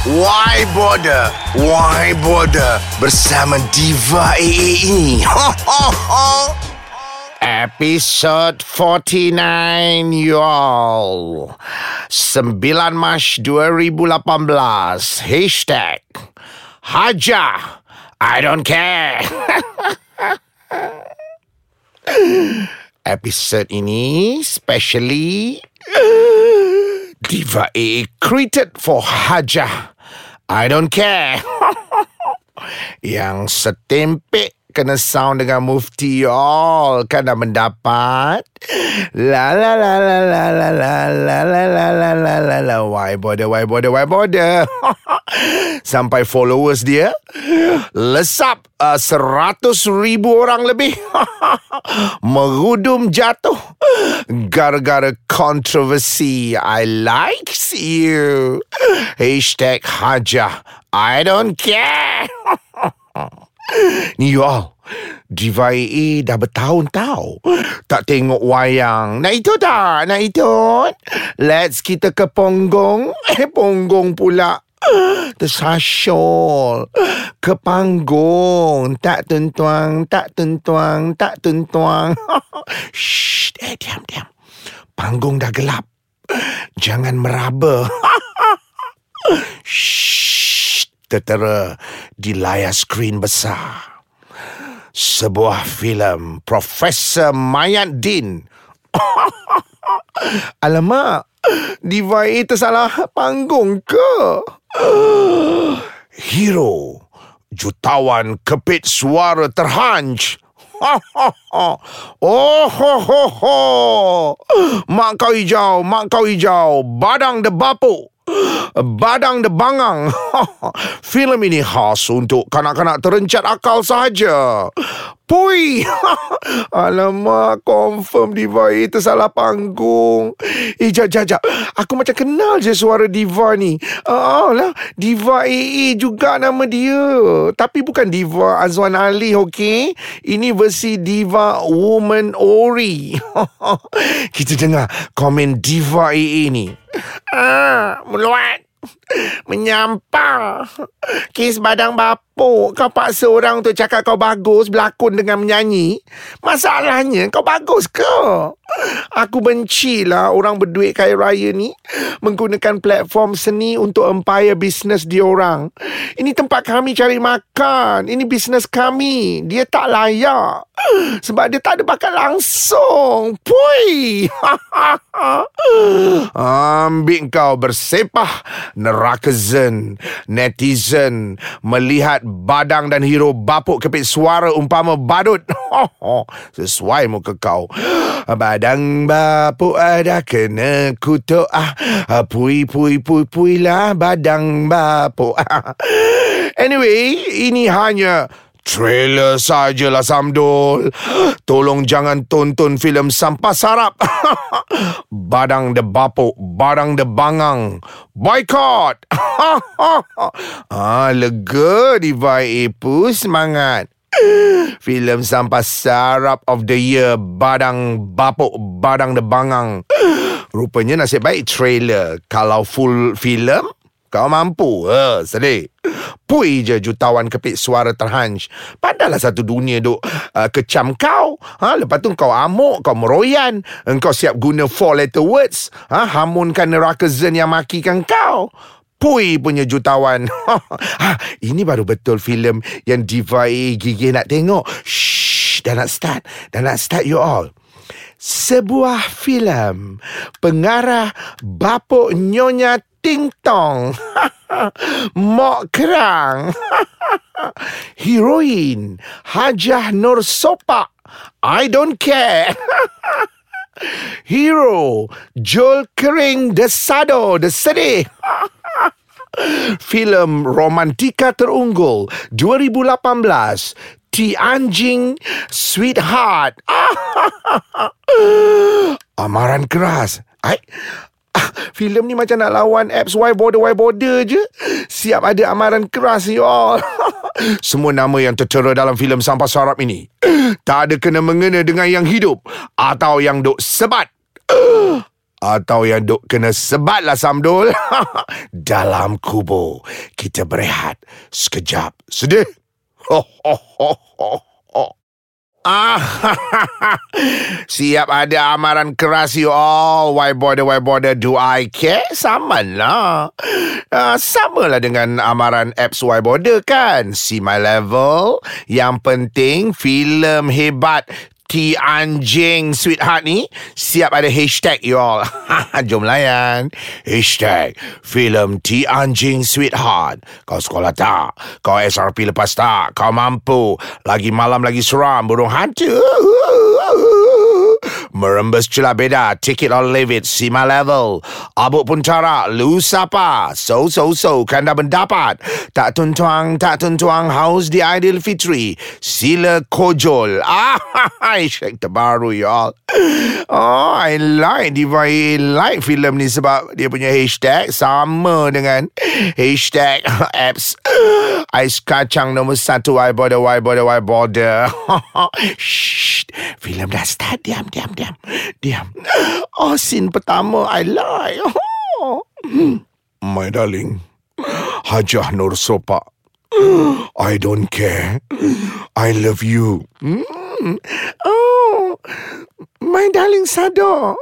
Why Border? Why Border? Bersama Diva AA ini. Ho, ho, ho. Episode 49 y'all 9 Mac 2018 Hashtag Haja I don't care Episode ini Specially Diva A created for Haja I don't care Yang setempek kena sound dengan mufti all kan dah mendapat la la la la la la la la la la la la why bother why bother why bother sampai followers dia lesap uh, seratus ribu orang lebih merudum jatuh gara-gara kontroversi I like you. Hashtag hajah. I don't care. Ni you all Diva dah bertahun tau. Tak tengok wayang. Nak itu tak? Nak itu? Let's kita ke Ponggong. Eh Ponggong pula Tersasyol Ke panggung. Tak tentuang Tak tentuang Tak tentuang. Shh Eh diam diam. Panggung dah gelap. Jangan meraba. Shh Tertera Di layar skrin besar. Sebuah filem Profesor Mayat Din Alamak Diva A tersalah panggung ke? Hero Jutawan kepit suara terhanj oh ho ho ho. Mak kau hijau Mak kau hijau. Badang de bapuk Badang de Bangang. Filem ini khas untuk kanak-kanak terencat akal sahaja Pui Alamak Confirm Diva A tersalah panggung. Eh jap jap jap. Aku macam kenal je suara Diva ni. Ah lah. Diva AA juga nama dia. Tapi bukan Diva Azwan Ali okay Ini versi Diva Woman Ori. Kita dengar komen Diva AA ni. Ah, meluat. Menyampah. Kes badang bapuk Kau paksa orang untuk cakap kau bagus Berlakon dengan menyanyi. Masalahnya kau bagus ke? Aku benci lah orang berduit kaya raya ni Menggunakan platform seni untuk empire bisnes dia orang. Ini tempat kami cari makan. Ini bisnes kami. Dia tak layak. Sebab dia tak ada bakat langsung. Pui! Ambil kau bersepah Neraka zen Netizen Melihat badang dan hero bapuk kepit suara umpama badut. Sesuai muka kau. Badang bapuk ada kena kutuk ah. Pui pui pui pui lah badang bapuk. Anyway, ini hanya Trailer sajalah Samdol Tolong jangan tonton filem Sampah Sarap Badang de Bapuk Badang de Bangang. Boycott. Ah, Lega Diva Epu Semangat. Filem Sampah Sarap of the Year Badang Bapuk Badang de Bangang. Rupanya nasib baik trailer. Kalau full filem kau mampu uh, Sedih Pui je jutawan kepit suara terhanj. Padahlah satu dunia duk uh, Kecam kau. Ha, Lepas tu kau amuk Kau meroyan. Engkau siap guna four letter words. Ha, Hamunkan neraka zen yang makikan kau. Pui punya jutawan. Ha, Ini baru betul filem Yang Diva gigi nak tengok. Shh Dah nak start. Dah nak start you all sebuah filem pengarah bapuk nyonya Ting Tong. Mok Kerang. Heroin Hajah Nur Sopak. I don't care. Hero Jol Kering Desado Desedih Filem romantika terunggul 2018 Ti Anjing Sweetheart. Amaran keras. Ay, Filem ni macam nak lawan apps Why Border Why Border je. Siap ada amaran keras you all Semua nama yang tertera dalam filem Sampah Sarap ini. Tak ada kena mengena dengan yang hidup Atau yang duk sebat. Atau yang duk kena sebat lah Samdul. Dalam kubur Kita berehat Sekejap. Sedih Ah, siap ada amaran keras you all. Why bother, why bother, do I care? Sama lah. Uh, sama lah dengan amaran apps Why bother kan? See my level. Yang penting, filem hebat T Anjing Sweetheart ni siap ada hashtag you all. Jom layan. Hashtag filem T Anjing Sweetheart. Kau sekolah tak? Kau SRP lepas tak? Kau mampu? Lagi malam lagi seram burung hantu. Merembes celah beda. Take it or leave it. My level. Abuk pun tarak Lu siapa So so so Kan dah mendapat. Tak tuntuang Tak tuntuang. How's the ideal fitri. Sila kojol. Ah Shake terbaru y'all. Oh I like Diva I like filem ni Sebab dia punya hashtag Sama dengan Hashtag Apps. Ais kacang nombor satu. Why bother Why bother Why bother? Shh Filem dah start. Diam diam diam Diam. Oh scene pertama I like oh. My darling Hajah Nur Sopak I don't care. I love you. Mm. Oh. My darling Sado.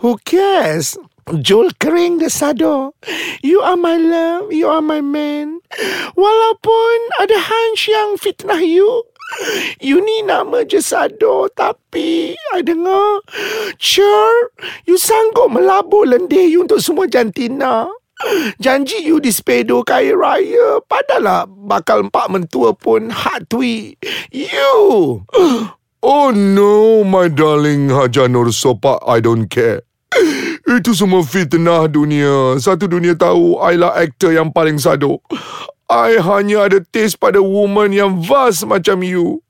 Who cares? Jul kering dia sadar You are my love. You are my man. Walaupun ada hunch yang fitnah you You ni nama je Sado Tapi I dengar Sure You sanggup melabur lendir you Untuk semua jantina Janji you di sepedo kaya raya Padahal bakal empat mentua pun Hak tui You Oh no my darling Haja Nur Sopak I don't care itu semua fitnah dunia. Satu dunia tahu I lah aktor yang paling sado. I hanya ada taste pada woman yang vast macam you.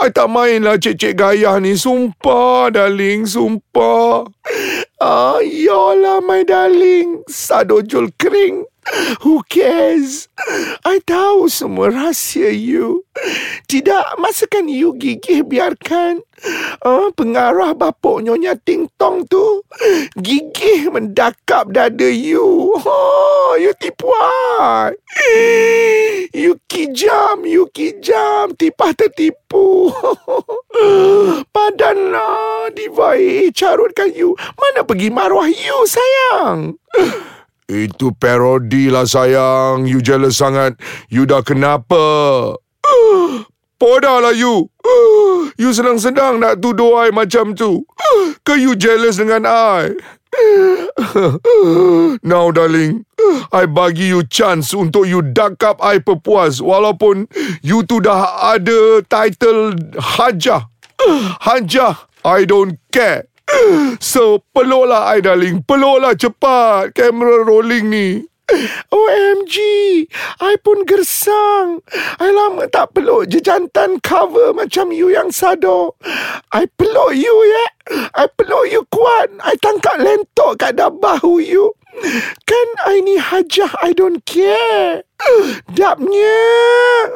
I tak mainlah cek-cek gaya ni. Sumpah, darling. Sumpah. Ah, yolah, my darling. Sado jol kering. Who cares? I tahu semua rahsia you. Tidak, masakan you gigih biarkan uh, pengarah bapuk Nyonya Ting Tong tu gigih mendakap dada you. Oh, you tipu I. You kijam, you kijam. Tipah tertipu. Padanlah, diva eh, carutkan you. Mana pergi maruah you, sayang? Itu parodi lah sayang. You jealous sangat. You dah kenapa? Podah lah you. You senang-senang nak tuduh I macam tu. Ke you jealous dengan I? Now darling, I bagi you chance untuk you dakap I perpuas walaupun you tu dah ada title Hajah. Hajah, I don't care. So, peluklah I darling. Peluklah cepat. Kamera rolling ni. OMG, I pun gersang. I lama tak peluk je jantan cover macam you yang sado. I peluk you ya. I peluk you kuat. I tangkap lentok kat dah bahu you. Kan I ni hajah, I don't care. Dapnya.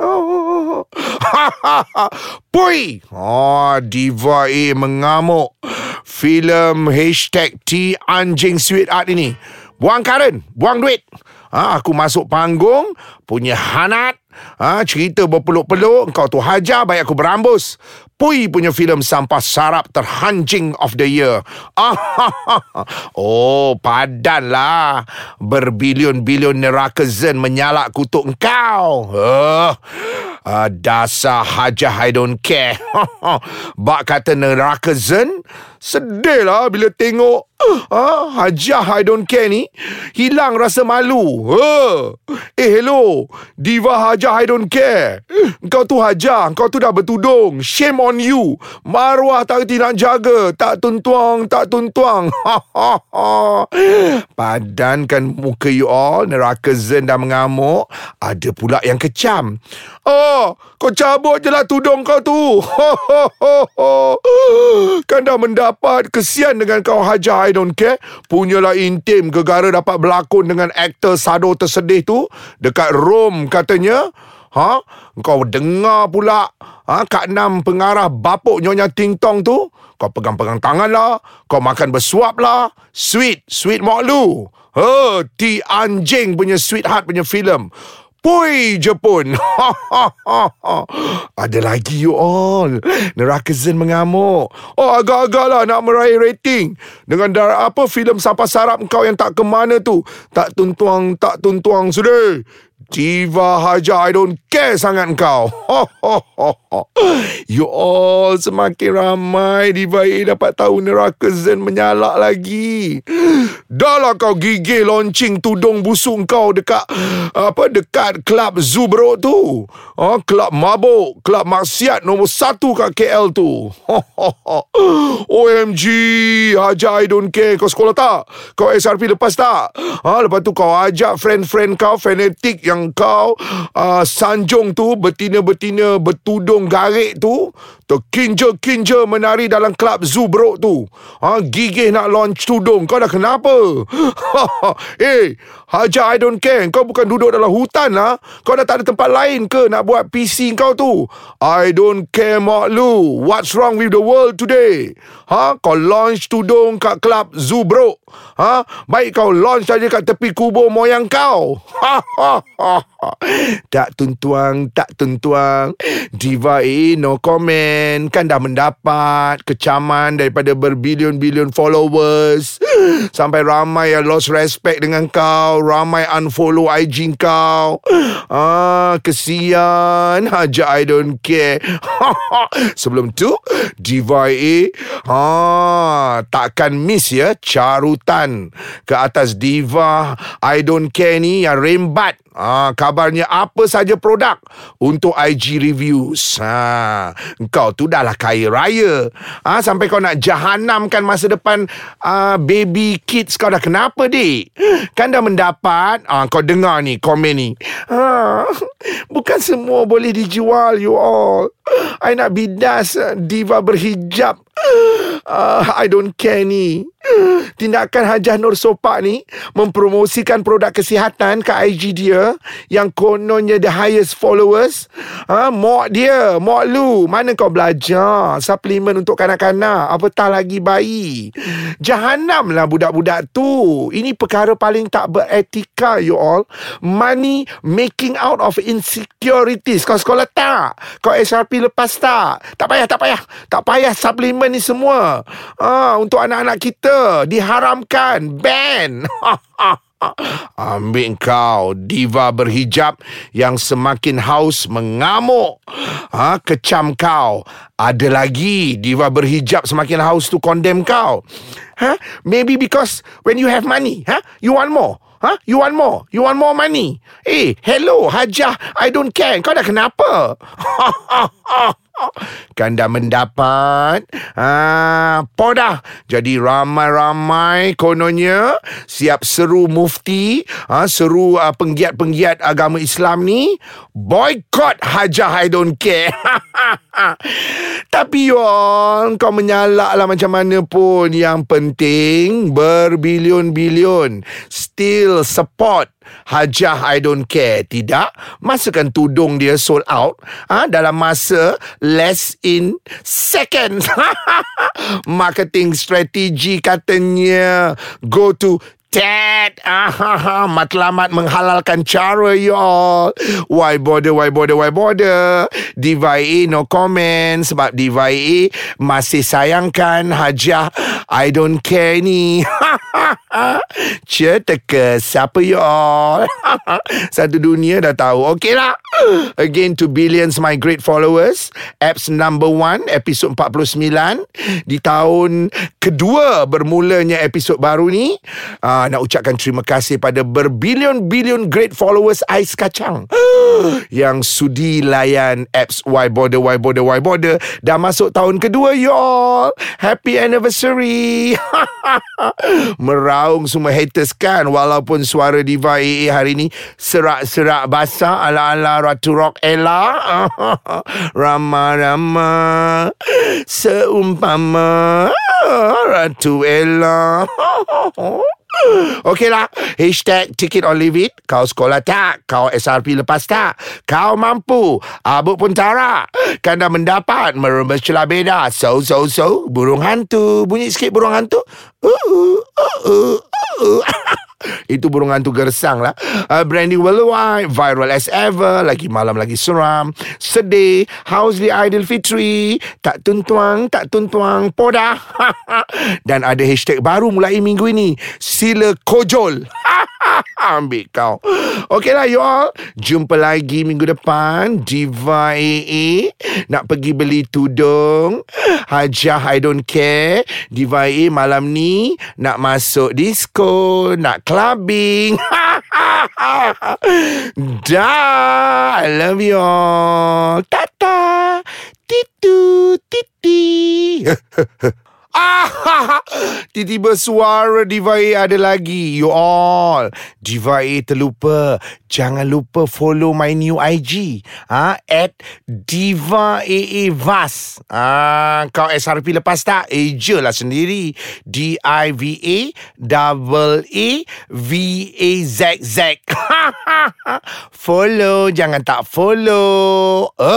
Oh. Pui. Oh, Diva A mengamuk. Filem hashtag T Anjing Sweet Art ini. Buang karen, buang duit. Ha, aku masuk panggung, punya hanat, ha, cerita berpeluk-peluk, kau tu hajar, baik aku berambus. Pui punya filem sampah sarap terhancing of the year. Ah, oh, padanlah. Berbilion-bilion neraka zen menyalak kutuk engkau. Uh, uh, dasar hajah I don't care. Bak kata neraka zen, sedih lah bila tengok uh, hajah I don't care ni hilang rasa malu. Uh, eh, hello. Diva hajah I don't care. Kau tu hajah, kau tu dah bertudung. Shame on you. Maruah tak tidak jaga. Tak tuntuang, tak tuntuang. Padankan muka you all. Neraka Zen dah mengamuk. Ada pula yang kecam. Oh, kau cabut je lah tudung kau tu. kan dah mendapat kesian dengan kau hajar I don't care. Punyalah intim gegara dapat berlakon dengan aktor sado tersedih tu. Dekat Rome katanya. Ha? Kau dengar pula ha? Kak Nam pengarah bapuk Nyonya Ting Tong tu Kau pegang-pegang tangan lah. Kau makan bersuap lah. Sweet, sweet Mok Lu. Oh, T anjing punya sweetheart punya filem. Pui je pun. Ada lagi you all. Neraka Zen mengamuk. Oh agak-agak lah nak meraih rating. Dengan darah apa filem sampah sarap kau yang tak ke mana tu. Tak tuntuang, tak tuntuang sudah. Diva Haja I don't care sangat kau. You all semakin ramai. Diva A dapat tahu neraka Zen menyalak lagi. Dah lah kau gigih launching tudung busuk kau dekat Apa dekat klub Zubro tu. Oh, Klub mabuk Klub maksiat nombor satu kat KL tu. OMG Haja I don't care. Kau sekolah tak? Kau SRP lepas tak? Ha, lepas tu kau ajak friend-friend kau Fanatik yang kau uh, sanjung tu betina-betina bertudung garik tu terkinja-kinja menari dalam klub Zubro tu. Ha, gigih nak launch tudung. Kau dah kenapa? eh, Haja I don't care. Kau bukan duduk dalam hutan lah. Kau dah tak ada tempat lain ke nak buat PC kau tu? I don't care, Mak Lu. What's wrong with the world today? Ha, kau launch tudung kat klub Zubro. Ha, baik kau launch saja kat tepi kubur moyang kau. Ha, ha, ha. tak tuntuang, tak tuntuang. Diva A, no comment. Kan dah mendapat kecaman daripada berbilion-bilion followers. Sampai ramai yang lost respect dengan kau. Ramai unfollow IG kau. Ah, kesian. Haja I don't care. Sebelum tu, Diva A, ha, takkan miss ya carutan ke atas Diva I don't care ni yang rembat Ah, kabarnya apa saja produk untuk IG reviews. Ha, kau tu dah lah kaya raya. Ah, sampai kau nak jahanamkan masa depan ah, baby kids kau dah kenapa, dik? Kan dah mendapat, ah, kau dengar ni komen ni. Ah, bukan semua boleh dijual, you all. I nak bidas diva berhijab. Uh, I don't care ni. Tindakan Hajah Nur Sopak ni mempromosikan produk kesihatan ke IG dia yang kononnya the highest followers. Ha, mok dia, mok lu. Mana kau belajar suplemen untuk kanak-kanak? Apatah lagi bayi. Jahanam lah budak-budak tu. Ini perkara paling tak beretika you all. Money making out of insecurities. Kau sekolah tak? Kau SRP lepas tak? Tak payah, tak payah. Tak payah suplemen ni semua. Ha, untuk anak-anak kita diharamkan ban Ambil kau Diva berhijab Yang semakin haus Mengamuk ha, Kecam kau Ada lagi Diva berhijab Semakin haus tu Condemn kau ha? Maybe because When you have money ha? You want more Ha? Huh? You want more? You want more money? Eh, hello, Hajah. I don't care. Kau dah kenapa? kan dah mendapat ah podah jadi ramai-ramai kononnya siap seru mufti ah seru uh, penggiat-penggiat agama Islam ni boycott hajah I don't care. Tapi yon kau menyalak lah macam mana pun. Yang penting berbilion-bilion. Still support Hajah I don't care. Tidak. Masukkan tudung dia sold out. Ha, Dalam masa Less in seconds. Marketing strategy katanya Go to Ted. Ah, Matlamat menghalalkan cara y'all. Why bother, why bother, why bother? Diva no comment. Sebab Diva Masih sayangkan Hajah I don't care ni Cerita ke Siapa y'all Satu dunia dah tahu. Okay lah Again to billions my great followers. Apps number one Episod 49 Di tahun Kedua Bermulanya episod baru ni uh, nak ucapkan terima kasih pada berbilion-bilion great followers Ais Kacang. Yang sudi layan apps Why Border, Why Border, Why Border. Dah masuk tahun kedua, y'all. Happy anniversary. Meraung semua haters kan walaupun suara Diva AA hari ni serak-serak basah ala-ala Ratu Rock Ella. Rama-rama seumpama Ratu Ella. Okeylah Hashtag take it or leave it. Kau sekolah tak? Kau SRP lepas tak? Kau mampu. Abuk pun tarak. Kan dah mendapat Merembes celah beda. So so so Burung hantu. Bunyi sikit burung hantu. Uh, uh, uh, uh, uh. Itu burung hantu gersang lah. Uh, Branding worldwide Viral as ever Lagi malam lagi seram Sedih How's the Aidilfitri Tak tuntuang Tak tuntuang Podah. Dan ada hashtag baru mulai minggu ini Sila kojol Ambil kau. Okay lah you all. Jumpa lagi minggu depan. Diva AA Nak pergi beli tudung. Hajah I don't care. Diva AA malam ni Nak masuk disco Nak clubbing. Dah. I love you all. Tata. Titu Titi tiba-tiba suara Diva A ada lagi. You all. Diva A terlupa. Jangan lupa follow my new IG. Ha? At Diva AA Vas. Ah, kau SRP lepas tak? Je lah sendiri. D-I-V-A double A V-A-Z-Z. follow. Jangan tak follow. Uh.